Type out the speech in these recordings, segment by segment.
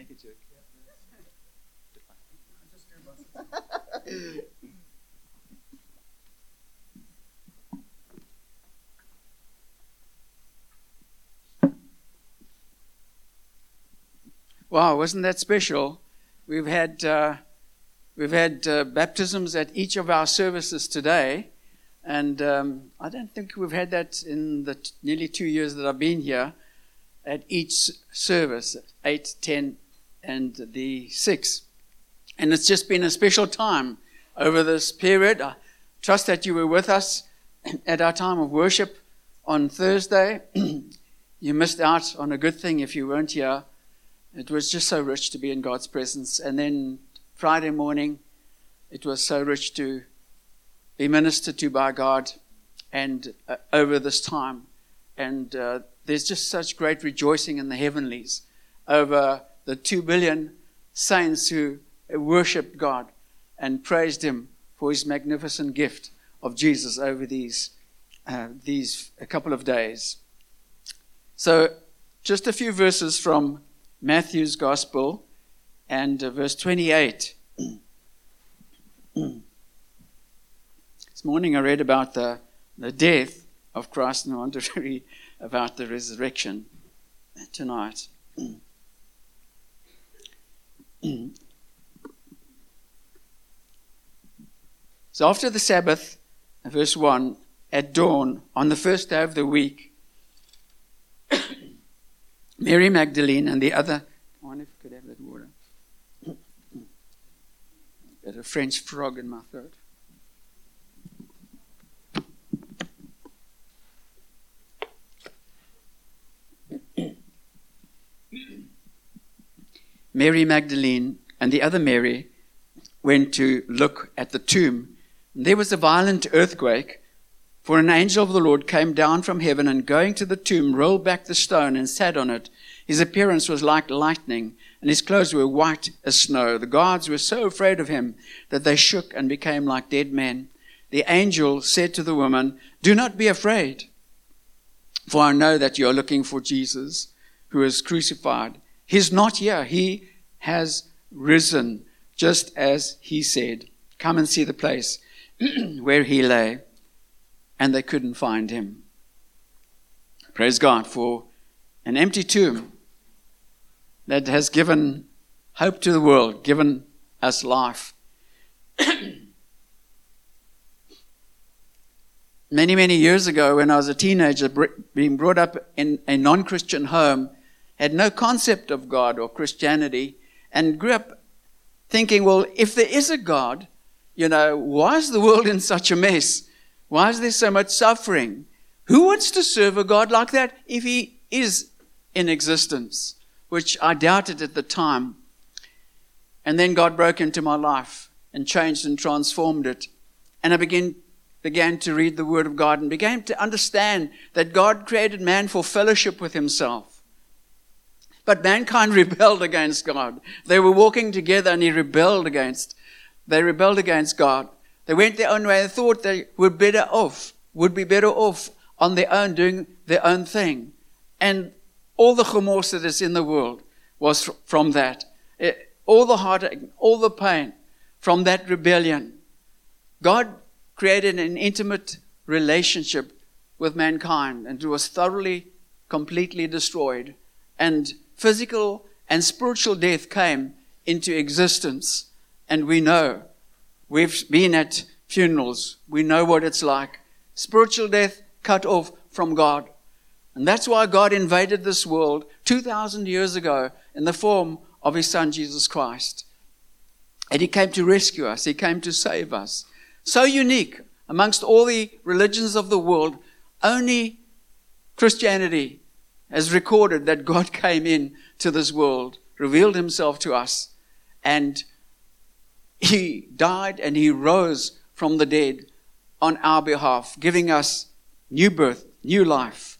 make a joke. Wow, wasn't that special? We've had uh, we've had uh, baptisms at each of our services today, and um, I don't think we've had that in the t- nearly two years that I've been here. At each service, eight, ten, and the six, and it's just been a special time over this period. I trust that you were with us at our time of worship on Thursday. you missed out on a good thing if you weren't here it was just so rich to be in God's presence. And then Friday morning, it was so rich to be ministered to by God and uh, over this time. And uh, there's just such great rejoicing in the heavenlies over the two billion saints who worshiped God and praised Him for His magnificent gift of Jesus over these uh, these a couple of days. So, just a few verses from Matthew's Gospel and uh, verse 28. this morning I read about the, the death of Christ, and I want to read about the resurrection tonight. so after the Sabbath, verse 1, at dawn, on the first day of the week, Mary Magdalene and the other. I wonder if I could have that water. Got a French frog in my throat. Mary Magdalene and the other Mary went to look at the tomb. And There was a violent earthquake for an angel of the Lord came down from heaven and going to the tomb rolled back the stone and sat on it. His appearance was like lightning and his clothes were white as snow. The guards were so afraid of him that they shook and became like dead men. The angel said to the woman, Do not be afraid, for I know that you are looking for Jesus who is crucified. He's not here. He has risen, just as he said. Come and see the place where he lay and they couldn't find him. Praise God for an empty tomb that has given hope to the world, given us life. many, many years ago, when I was a teenager, being brought up in a non Christian home, had no concept of God or Christianity, and grew up thinking, well, if there is a God, you know, why is the world in such a mess? Why is there so much suffering? Who wants to serve a God like that if he is in existence? Which I doubted at the time. And then God broke into my life and changed and transformed it. And I began, began to read the Word of God and began to understand that God created man for fellowship with himself. But mankind rebelled against God. They were walking together and he rebelled against, they rebelled against God. They went their own way and thought they were better off, would be better off on their own, doing their own thing. And all the remorse that is in the world was from that. It, eh, all the heartache, all the pain from that rebellion. God created an intimate relationship with mankind and it was thoroughly, completely destroyed. And physical and spiritual death came into existence. And we know We've been at funerals. We know what it's like. Spiritual death cut off from God. And that's why God invaded this world 2,000 years ago in the form of His Son, Jesus Christ. And He came to rescue us, He came to save us. So unique amongst all the religions of the world, only Christianity has recorded that God came in to this world, revealed Himself to us, and he died and He rose from the dead on our behalf, giving us new birth, new life.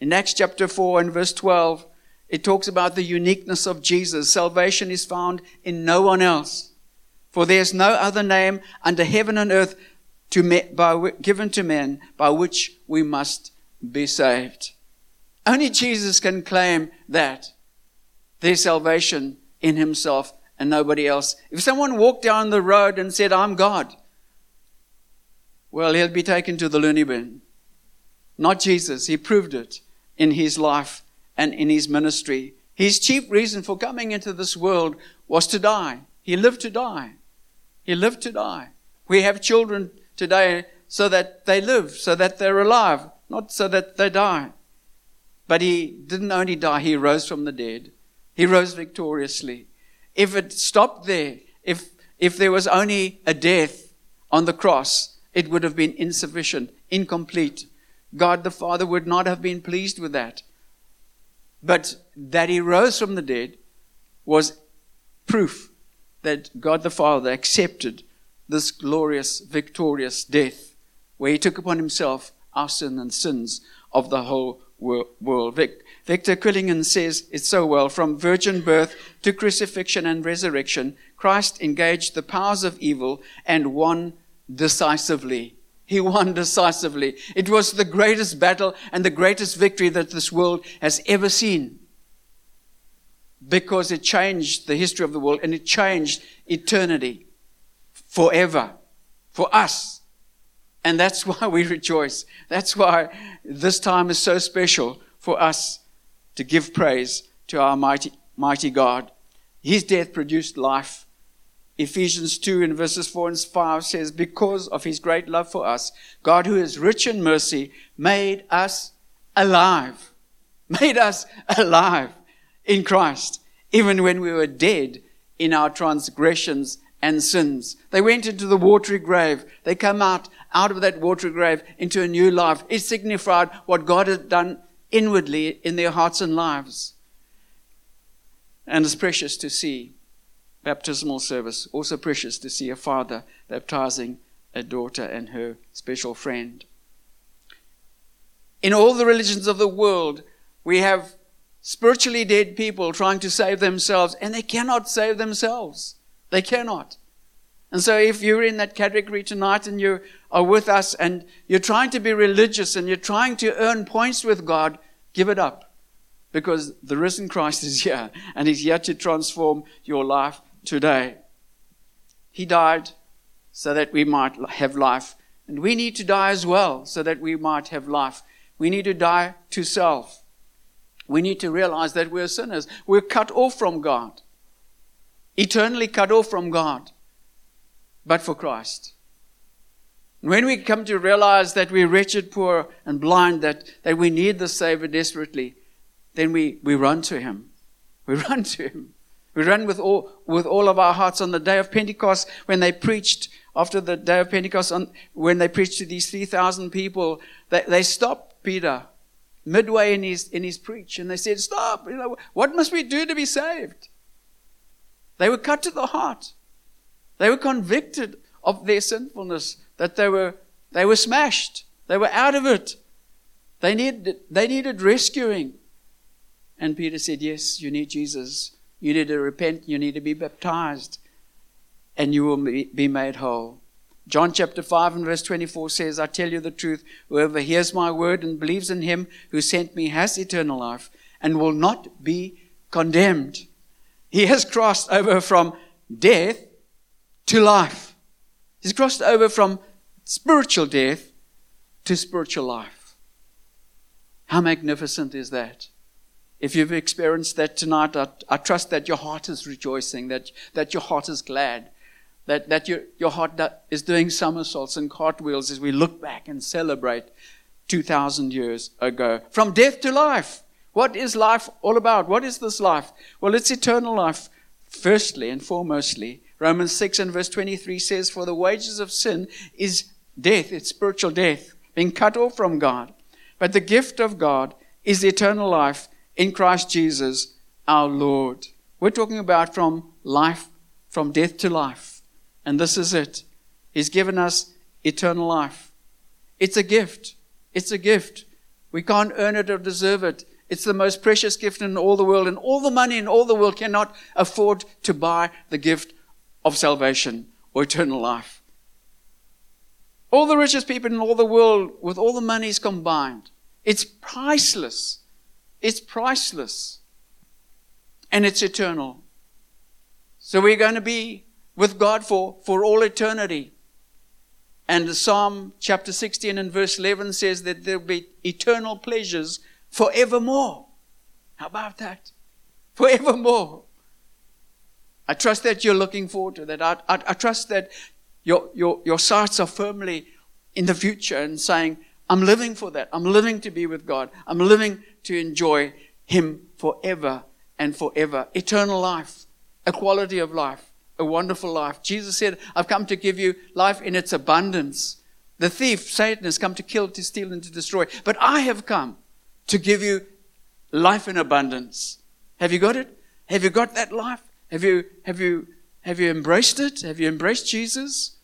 In Acts chapter 4 and verse 12, it talks about the uniqueness of Jesus. Salvation is found in no one else. For there is no other name under heaven and earth to me, by, given to men by which we must be saved. Only Jesus can claim that there's salvation in himself and nobody else. If someone walked down the road and said, I'm God, well, he'll be taken to the loony bin. Not Jesus. He proved it in his life and in his ministry. His chief reason for coming into this world was to die. He lived to die. He lived to die. We have children today so that they live, so that they're alive, not so that they die. But he didn't only die, he rose from the dead. He rose victoriously. If it stopped there, if, if there was only a death on the cross, it would have been insufficient, incomplete. God the Father would not have been pleased with that. But that he rose from the dead was proof that God the Father accepted this glorious, victorious death, where he took upon himself our sin and sins of the whole world. Victor Kuligin says it so well from virgin birth to crucifixion and resurrection, Christ engaged the powers of evil and won decisively. He won decisively. It was the greatest battle and the greatest victory that this world has ever seen because it changed the history of the world and it changed eternity forever for us. And that's why we rejoice. That's why this time is so special for us to give praise to our mighty, mighty God. His death produced life Ephesians 2 in verses 4 and 5 says, Because of his great love for us, God, who is rich in mercy, made us alive. Made us alive in Christ, even when we were dead in our transgressions and sins. They went into the watery grave. They come out, out of that watery grave into a new life. It signified what God had done inwardly in their hearts and lives. And it's precious to see baptismal service. Also precious to see a father baptizing a daughter and her special friend. In all the religions of the world, we have spiritually dead people trying to save themselves, and they cannot save themselves. They cannot. And so, if you're in that category tonight and you are with us and you're trying to be religious and you're trying to earn points with God, give it up. Because the risen Christ is here and He's here to transform your life today. He died so that we might have life. And we need to die as well so that we might have life. We need to die to self. We need to realize that we're sinners. We're cut off from God, eternally cut off from God, but for Christ. When we come to realize that we're wretched, poor, and blind, that, that we need the Savior desperately, then we, we run to Him. We run to Him. We run with all, with all of our hearts on the day of Pentecost when they preached, after the day of Pentecost, on, when they preached to these 3,000 people, they, they stopped Peter midway in his, in his preach and they said, Stop, you know, what must we do to be saved? They were cut to the heart. They were convicted of their sinfulness, that they were, they were smashed. They were out of it. They needed, they needed rescuing. And Peter said, Yes, you need Jesus. You need to repent, you need to be baptized, and you will be made whole. John chapter 5 and verse 24 says, I tell you the truth, whoever hears my word and believes in him who sent me has eternal life and will not be condemned. He has crossed over from death to life. He's crossed over from spiritual death to spiritual life. How magnificent is that? If you've experienced that tonight, I, I, trust that your heart is rejoicing, that, that your heart is glad, that, that your, your heart is doing somersaults and cartwheels as we look back and celebrate 2,000 years ago. From death to life. What is life all about? What is this life? Well, it's eternal life, firstly and foremostly. Romans 6 and verse 23 says, For the wages of sin is death, it's spiritual death, being cut off from God. But the gift of God is eternal life in Christ Jesus our Lord. We're talking about from life, from death to life. And this is it. He's given us eternal life. It's a gift. It's a gift. We can't earn it or deserve it. It's the most precious gift in all the world, and all the money in all the world cannot afford to buy the gift of salvation or eternal life. All the richest people in all the world, with all the monies combined, it's priceless. It's priceless and it's eternal. So we're going to be with God for, for all eternity. And Psalm chapter 16 and verse 11 says that there'll be eternal pleasures forevermore. How about that? Forevermore. I trust that you're looking forward to that. I, I, I trust that your, your, your sights are firmly in the future and saying, I'm living for that. I'm living to be with God. I'm living to enjoy Him forever and forever. Eternal life, a quality of life, a wonderful life. Jesus said, I've come to give you life in its abundance. The thief, Satan, has come to kill, to steal, and to destroy. But I have come to give you life in abundance. Have you got it? Have you got that life? Have you, have you, have you embraced it? Have you embraced Jesus?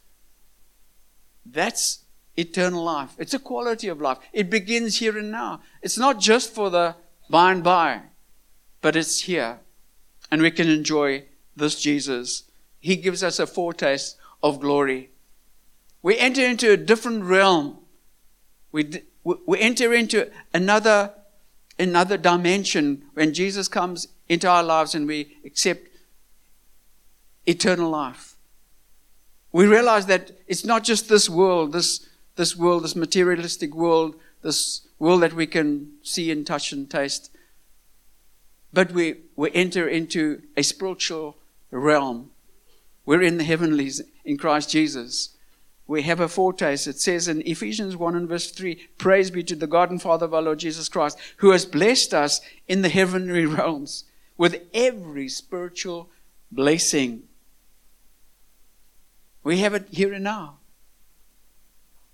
That's eternal life. It's a quality of life. It begins here and now. It's not just for the by and by, but it's here. And we can enjoy this Jesus. He gives us a foretaste of glory. We enter into a different realm. We, we enter into another, another dimension when Jesus comes into our lives and we accept eternal life. We realize that it's not just this world, this, this world, this materialistic world, this world that we can see and touch and taste. But we, we enter into a spiritual realm. We're in the heavenlies in Christ Jesus. We have a foretaste. It says in Ephesians 1 and verse 3 Praise be to the God and Father of our Lord Jesus Christ, who has blessed us in the heavenly realms with every spiritual blessing. We have it here and now.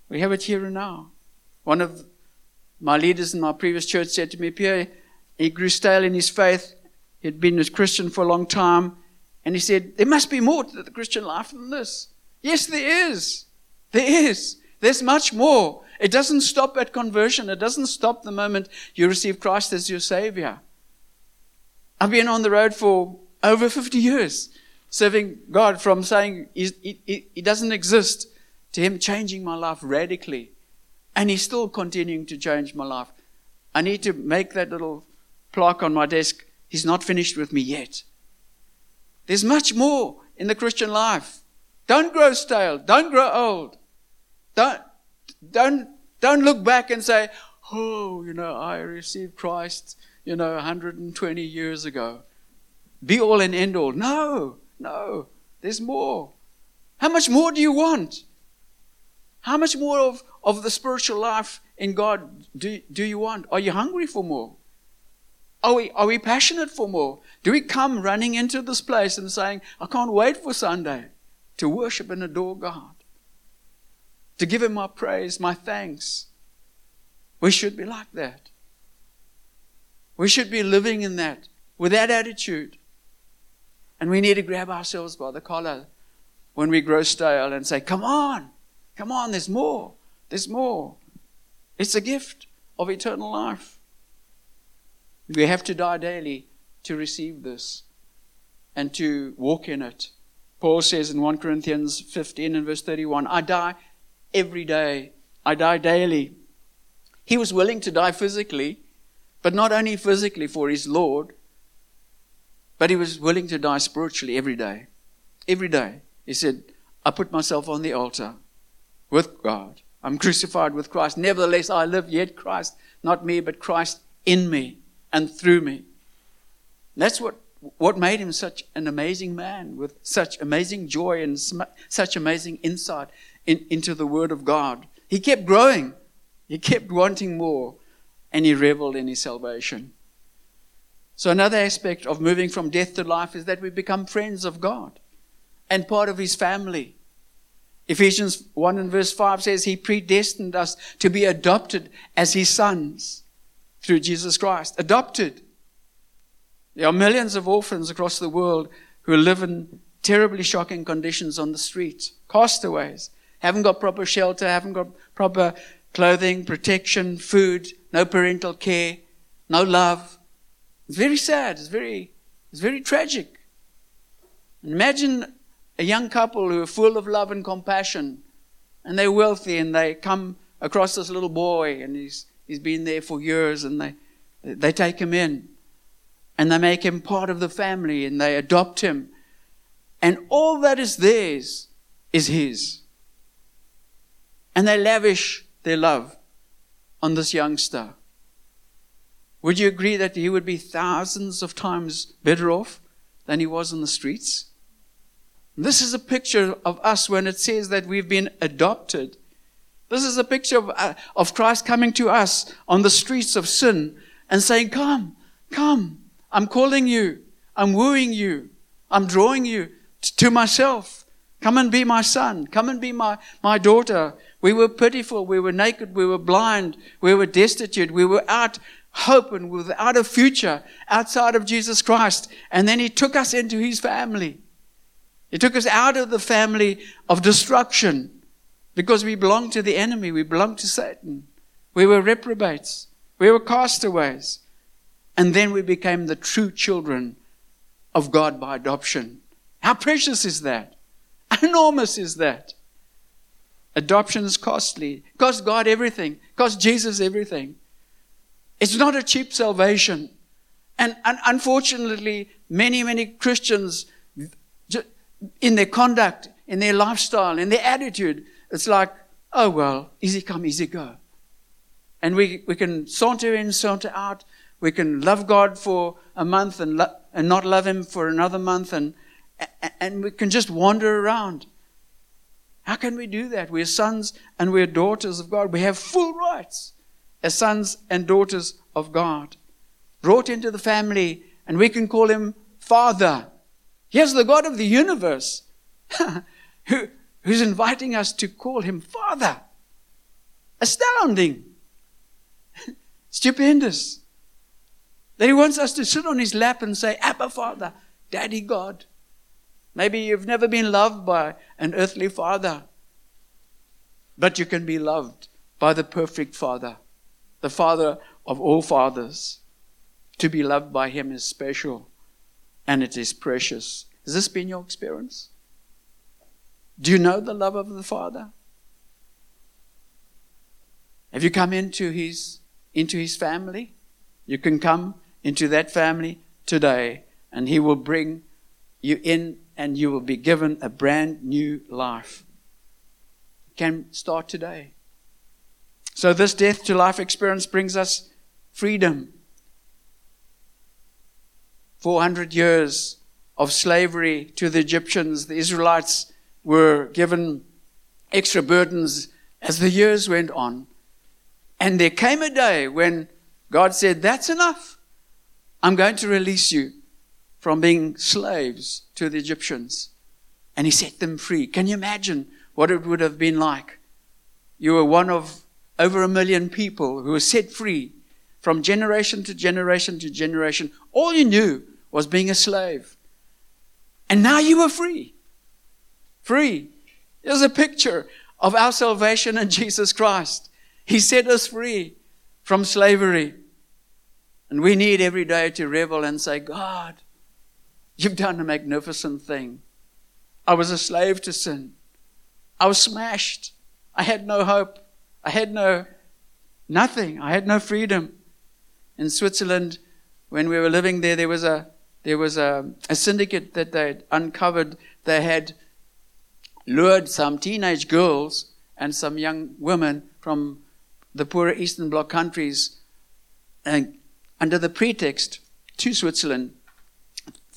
We have it here and now. One of my leaders in my previous church said to me, Pierre, he grew stale in his faith. He'd been a Christian for a long time. And he said, There must be more to the Christian life than this. Yes, there is. There is. There's much more. It doesn't stop at conversion. It doesn't stop the moment you receive Christ as your Savior. I've been on the road for over 50 years, serving God from saying he, doesn't exist to Him changing my life radically. And He's still continuing to change my life. I need to make that little plaque on my desk. He's not finished with me yet. There's much more in the Christian life. Don't grow stale. Don't grow old. Don't, don't, don't look back and say, oh, you know, I received Christ, you know, 120 years ago. Be all and end all. No, no. There's more. How much more do you want? How much more of, of the spiritual life in God do, do you want? Are you hungry for more? Are we, are we passionate for more? Do we come running into this place and saying, I can't wait for Sunday to worship and adore God? To give Him my praise, my thanks. We should be like that. We should be living in that, with that attitude. And we need to grab ourselves by the collar when we grow stale and say, Come on, Come on, there's more. There's more. It's a gift of eternal life. We have to die daily to receive this and to walk in it. Paul says in 1 Corinthians 15 and verse 31 I die every day, I die daily. He was willing to die physically, but not only physically for his Lord, but he was willing to die spiritually every day. Every day. He said, I put myself on the altar with God. I'm crucified with Christ. Nevertheless, I live, yet Christ, not me, but Christ in me and through me. That's what, what made him such an amazing man with such amazing joy and such amazing insight in, into the Word of God. He kept growing, he kept wanting more, and he reveled in his salvation. So, another aspect of moving from death to life is that we become friends of God and part of his family. Ephesians 1 and verse 5 says, He predestined us to be adopted as His sons through Jesus Christ. Adopted. There are millions of orphans across the world who live in terribly shocking conditions on the street, castaways, haven't got proper shelter, haven't got proper clothing, protection, food, no parental care, no love. It's very sad. It's very, it's very tragic. Imagine a young couple who are full of love and compassion, and they're wealthy, and they come across this little boy, and he's he's been there for years, and they they take him in, and they make him part of the family, and they adopt him, and all that is theirs is His. And they lavish their love on this youngster. Would you agree that he would be thousands of times better off than he was in the streets? This is a picture of us when it says that we've been adopted. This is a picture of, uh, of Christ coming to us on the streets of sin and saying, Come, come, I'm calling you, I'm wooing you, I'm drawing you t- to myself. Come and be my son, come and be my, my daughter. We were pitiful, we were naked, we were blind, we were destitute, we were out hope and without a future outside of Jesus Christ. And then He took us into His family. He took us out of the family of destruction because we belonged to the enemy. We belonged to Satan. We were reprobates. We were castaways. And then we became the true children of God by adoption. How precious is that? Enormous is that? Adoption is costly. It costs God everything. It costs Jesus everything. It's not a cheap salvation. And, and unfortunately, many, many Christians in their conduct, in their lifestyle, in their attitude, it's like, oh, well, easy come, easy go. And we, we can saunter in, saunter out. We can love God for a month and, lo- and not love Him for another month, and, and we can just wander around. How can we do that? We're sons and we're daughters of God. We have full rights as sons and daughters of God. Brought into the family, and we can call Him Father. He Here's the God of the universe who, who's inviting us to call him Father. Astounding. Stupendous. That he wants us to sit on his lap and say, Abba, Father, Daddy God. Maybe you've never been loved by an earthly father, but you can be loved by the perfect Father, the Father of all fathers. To be loved by him is special and it is precious. Has this been your experience? Do you know the love of the Father? Have you come into his into his family? You can come into that family today and he will bring you in and you will be given a brand new life. can start today. So this death to life experience brings us freedom 400 years of slavery to the Egyptians, the Israelites were given extra burdens as the years went on. And there came a day when God said, That's enough. I'm going to release you from being slaves to the Egyptians. And He set them free. Can you imagine what it would have been like? You were one of over a million people who were set free from generation to generation to generation. All you knew was being a slave. And now you are free. Free. There's a picture of our salvation in Jesus Christ. He set us free from slavery. And we need every day to revel and say, God, you've done a magnificent thing. I was a slave to sin. I was smashed. I had no hope. I had no nothing. I had no freedom. In Switzerland, when we were living there, there was a there was a, a syndicate that they uncovered. They had lured some teenage girls and some young women from the poorer Eastern Bloc countries and under the pretext to Switzerland,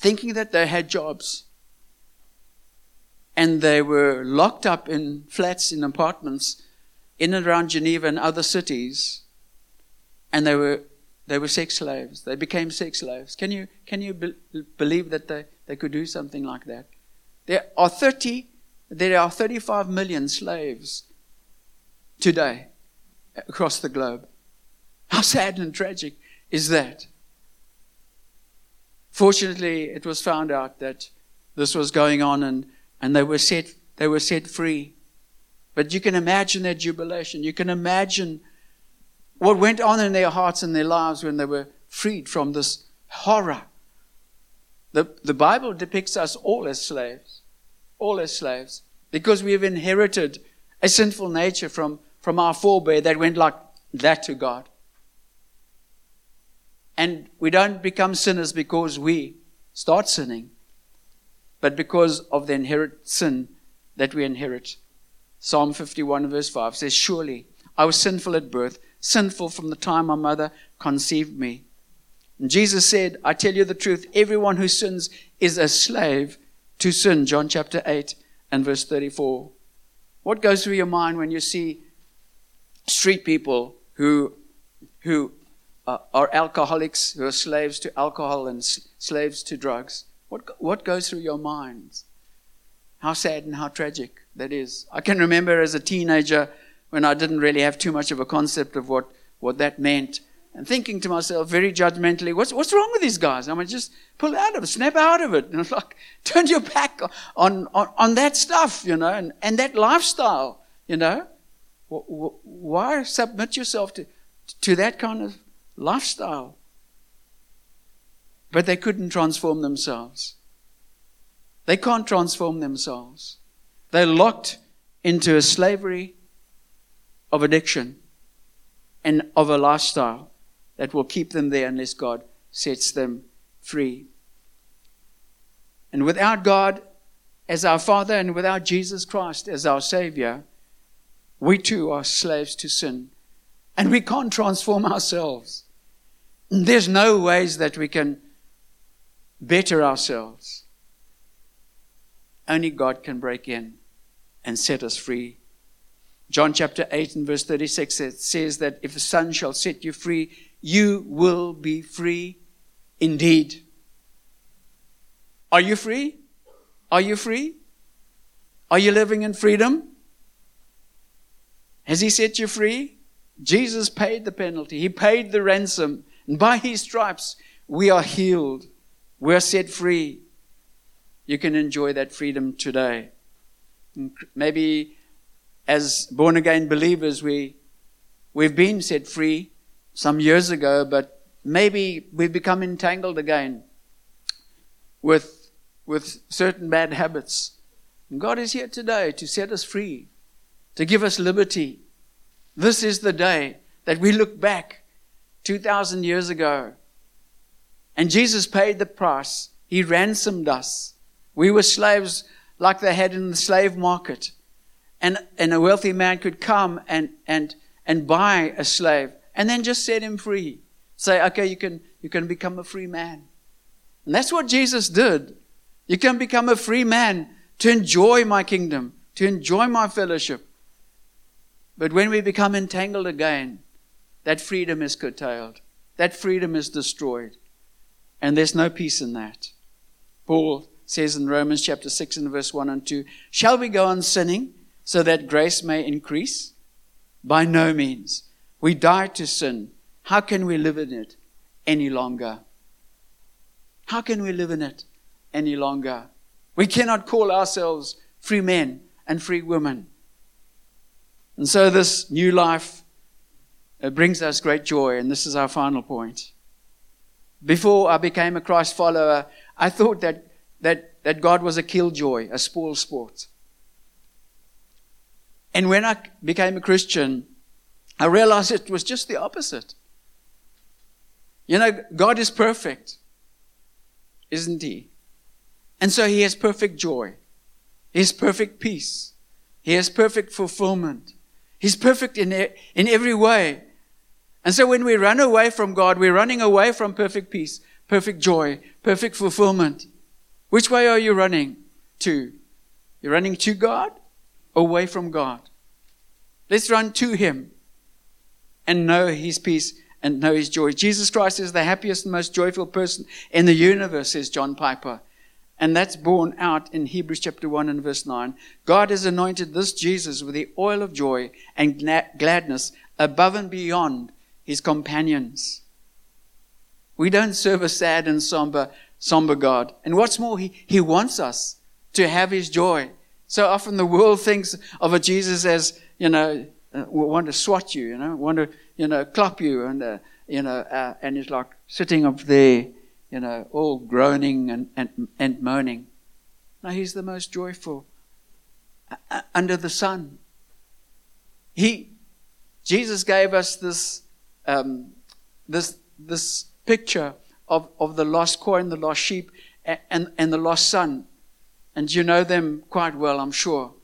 thinking that they had jobs. And they were locked up in flats, in apartments in and around Geneva and other cities. And they were they were sex slaves. They became sex slaves. Can you, can you be- believe that they, they could do something like that? There are 30, there are 35 million slaves today across the globe. How sad and tragic is that? Fortunately, it was found out that this was going on and, and they, were set, they were set free. But you can imagine their jubilation. You can imagine what went on in their hearts and their lives when they were freed from this horror. The, the Bible depicts us all as slaves, all as slaves, because we have inherited a sinful nature from, from our forebear that went like that to God. And we don't become sinners because we start sinning. but because of the inherent sin that we inherit. Psalm 51, verse 5 says, Surely I was sinful at birth, sinful from the time my mother conceived me. And Jesus said, I tell you the truth, everyone who sins is a slave to sin. John chapter 8 and verse 34. What goes through your mind when you see street people who, who uh, are alcoholics, who are slaves to alcohol and s- slaves to drugs? What, what goes through your minds? How sad and how tragic that is. I can remember as a teenager when I didn't really have too much of a concept of what, what that meant and thinking to myself very judgmentally, what's, what's wrong with these guys? I mean, just pull out of it, snap out of it. And like, turn your back on, on, on that stuff, you know, and, and that lifestyle, you know. Why submit yourself to, to that kind of lifestyle? But they couldn't transform themselves. They can't transform themselves. They're locked into a slavery of addiction and of a lifestyle that will keep them there unless God sets them free. And without God as our Father and without Jesus Christ as our Savior, we too are slaves to sin. And we can't transform ourselves. There's no ways that we can better ourselves. Only God can break in and set us free. John chapter 8 and verse 36 it says that if the Son shall set you free, you will be free indeed. Are you free? Are you free? Are you living in freedom? Has He set you free? Jesus paid the penalty, He paid the ransom, and by His stripes we are healed, we are set free. You can enjoy that freedom today. Maybe as born again believers, we, we've been set free some years ago, but maybe we've become entangled again with, with certain bad habits. And God is here today to set us free, to give us liberty. This is the day that we look back 2,000 years ago. And Jesus paid the price. He ransomed us. We were slaves like they had in the slave market. And, and a wealthy man could come and, and, and buy a slave and then just set him free. Say, okay, you can, you can become a free man. And that's what Jesus did. You can become a free man to enjoy my kingdom, to enjoy my fellowship. But when we become entangled again, that freedom is curtailed. That freedom is destroyed. And there's no peace in that. Paul says in Romans chapter 6 and verse 1 and 2 Shall we go on sinning so that grace may increase? By no means. We died to sin. How can we live in it any longer? How can we live in it any longer? We cannot call ourselves free men and free women. And so this new life brings us great joy, and this is our final point. Before I became a Christ follower, I thought that that, that God was a killjoy, a spoil sport. And when I became a Christian, I realized it was just the opposite. You know, God is perfect, isn't He? And so He has perfect joy, He has perfect peace, He has perfect fulfillment. He's perfect in, in every way. And so when we run away from God, we're running away from perfect peace, perfect joy, perfect fulfillment. Which way are you running to? You're running to God, away from God. Let's run to Him and know His peace and know His joy. Jesus Christ is the happiest and most joyful person in the universe, says John Piper. And that's borne out in Hebrews chapter 1 and verse 9. God has anointed this Jesus with the oil of joy and gladness above and beyond his companions. We don't serve a sad and somber somber God. And what's more, he, he wants us to have his joy. So often the world thinks of a Jesus as, you know, uh, want to swat you, you know, want to, you know, clap you, and, uh, you know, uh, and he's like sitting up there, you know, all groaning and, and, and moaning. No, he's the most joyful uh, uh, under the sun. He, Jesus gave us this, um, this, this picture of, of the lost coin, the lost sheep, and, and the lost son. And you know them quite well, I'm sure.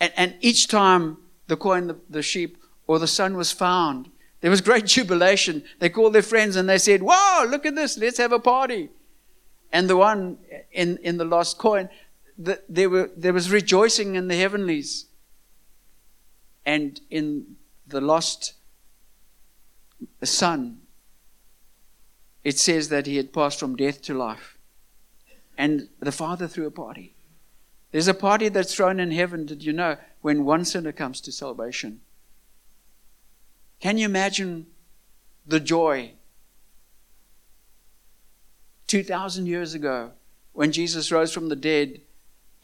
And, and each time the coin, the, the sheep, or the son was found, there was great jubilation. They called their friends and they said, Wow, look at this, let's have a party. And the one in, in the lost coin, the, there, were, there was rejoicing in the heavenlies. And in the lost son, it says that he had passed from death to life. And the Father threw a party. There's a party that's thrown in heaven, did you know, when one sinner comes to salvation. Can you imagine the joy 2,000 years ago when Jesus rose from the dead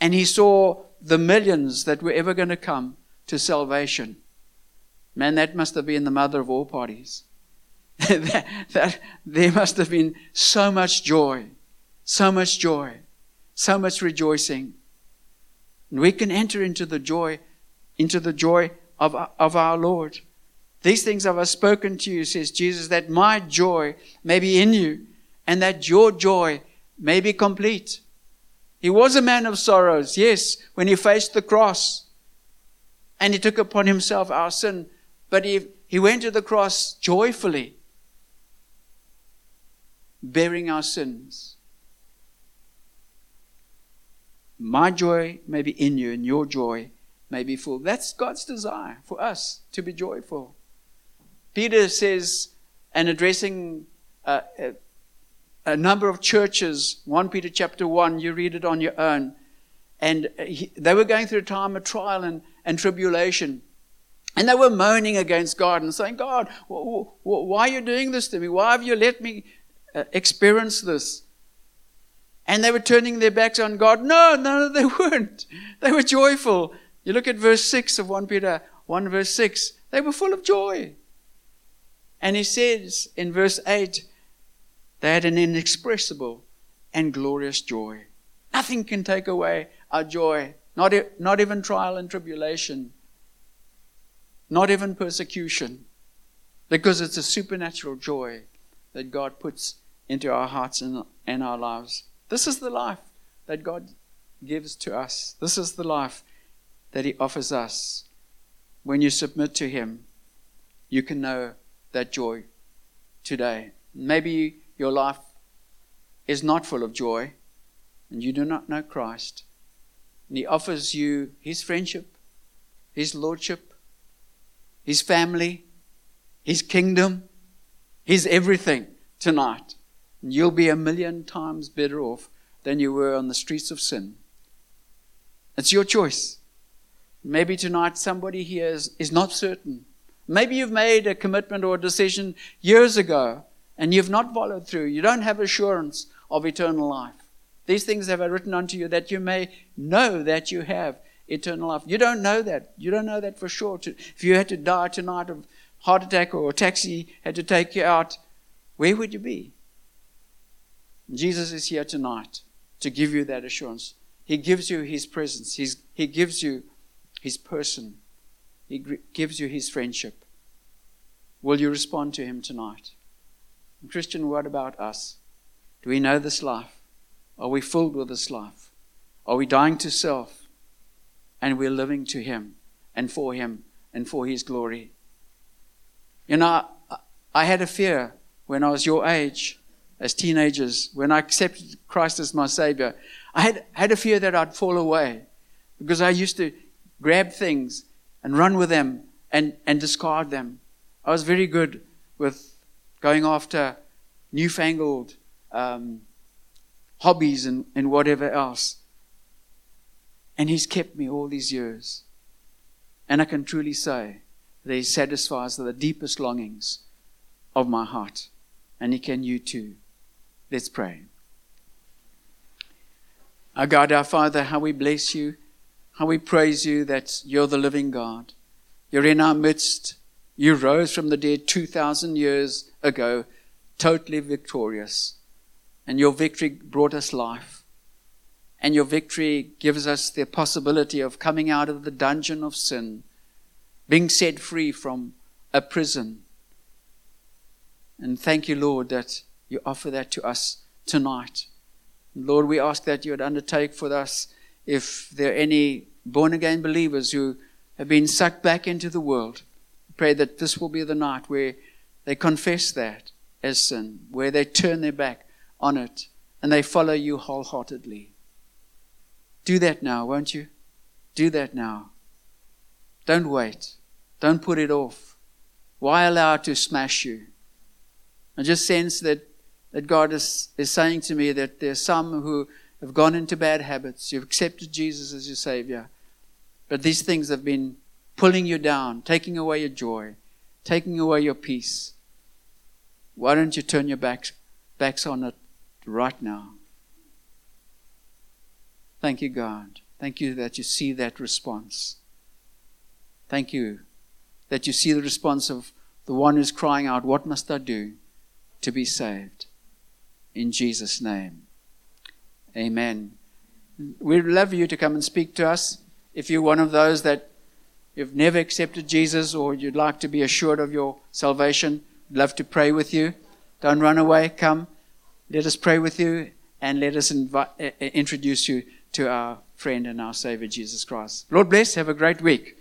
and he saw the millions that were ever going to come to salvation? Man, that must have been the mother of all parties. That, that, there must have been so much joy, so much joy, so much rejoicing. And we can enter into the joy, into the joy of, of our Lord. These things have I spoken to you, says Jesus, that my joy may be in you, and that your joy may be complete. He was a man of sorrows, yes, when he faced the cross, and he took upon himself our sin, but he, he went to the cross joyfully bearing our sins. My joy may be in you, and your joy may be full. That's God's desire for us to be joyful. Peter says, and addressing a, a, a number of churches, 1 Peter chapter 1, you read it on your own. And he, they were going through a time of trial and, and tribulation. And they were moaning against God and saying, God, why are you doing this to me? Why have you let me uh, experience this. And they were turning their backs on God. No, no, they weren't. They were joyful. You look at verse 6 of 1 Peter 1, verse 6. They were full of joy. And he says in verse 8, they had an inexpressible and glorious joy. Nothing can take away our joy, not, not even trial and tribulation, not even persecution, because it's a supernatural joy that God puts into our hearts and, and our lives. This is the life that God gives to us. This is the life that He offers us. When you submit to Him, you can know that joy today. Maybe your life is not full of joy and you do not know Christ. And He offers you His friendship, His lordship, His family, His kingdom, His everything tonight. You'll be a million times better off than you were on the streets of sin. It's your choice. Maybe tonight somebody here is, is not certain. Maybe you've made a commitment or a decision years ago and you've not followed through. You don't have assurance of eternal life. These things have I written unto you that you may know that you have eternal life. You don't know that. You don't know that for sure. If you had to die tonight of heart attack or a taxi had to take you out, where would you be? Jesus is here tonight to give you that assurance. He gives you His presence, He's, He gives you His person, He gives you His friendship. Will you respond to Him tonight? And Christian, what about us? Do we know this life? Are we filled with this life? Are we dying to self and we're living to Him and for Him and for His glory? You know, I had a fear when I was your age as teenagers, when I accepted Christ as my Savior, I had, had a fear that I'd fall away because I used to grab things and run with them and, and discard them. I was very good with going after newfangled um, hobbies and, and whatever else. And He's kept me all these years. And I can truly say that He satisfies the deepest longings of my heart. And He can you too. Let's pray. Our God, our Father, how we bless you, how we praise you that you're the living God. You're in our midst. You rose from the dead 2,000 years ago, totally victorious. And your victory brought us life. And your victory gives us the possibility of coming out of the dungeon of sin, being set free from a prison. And thank you, Lord, that you offer that to us tonight. Lord, we ask that you would undertake for us if there are any born again believers who have been sucked back into the world, pray that this will be the night where they confess that as sin, where they turn their back on it and they follow you wholeheartedly. Do that now, won't you? Do that now. Don't wait. Don't put it off. Why allow it to smash you? I just sense that, that God is, is saying to me that there's some who have gone into bad habits. You've accepted Jesus as your Savior. But these things have been pulling you down, taking away your joy, taking away your peace. Why don't you turn your backs, backs on it right now? Thank you, God. Thank you that you see that response. Thank you that you see the response of the one who's crying out, What must I do to be saved? In Jesus' name. Amen. We'd love you to come and speak to us. If you're one of those that you've never accepted Jesus or you'd like to be assured of your salvation, we'd love to pray with you. Don't run away. Come. Let us pray with you and let us invite, uh, introduce you to our friend and our Savior, Jesus Christ. Lord bless. Have a great week.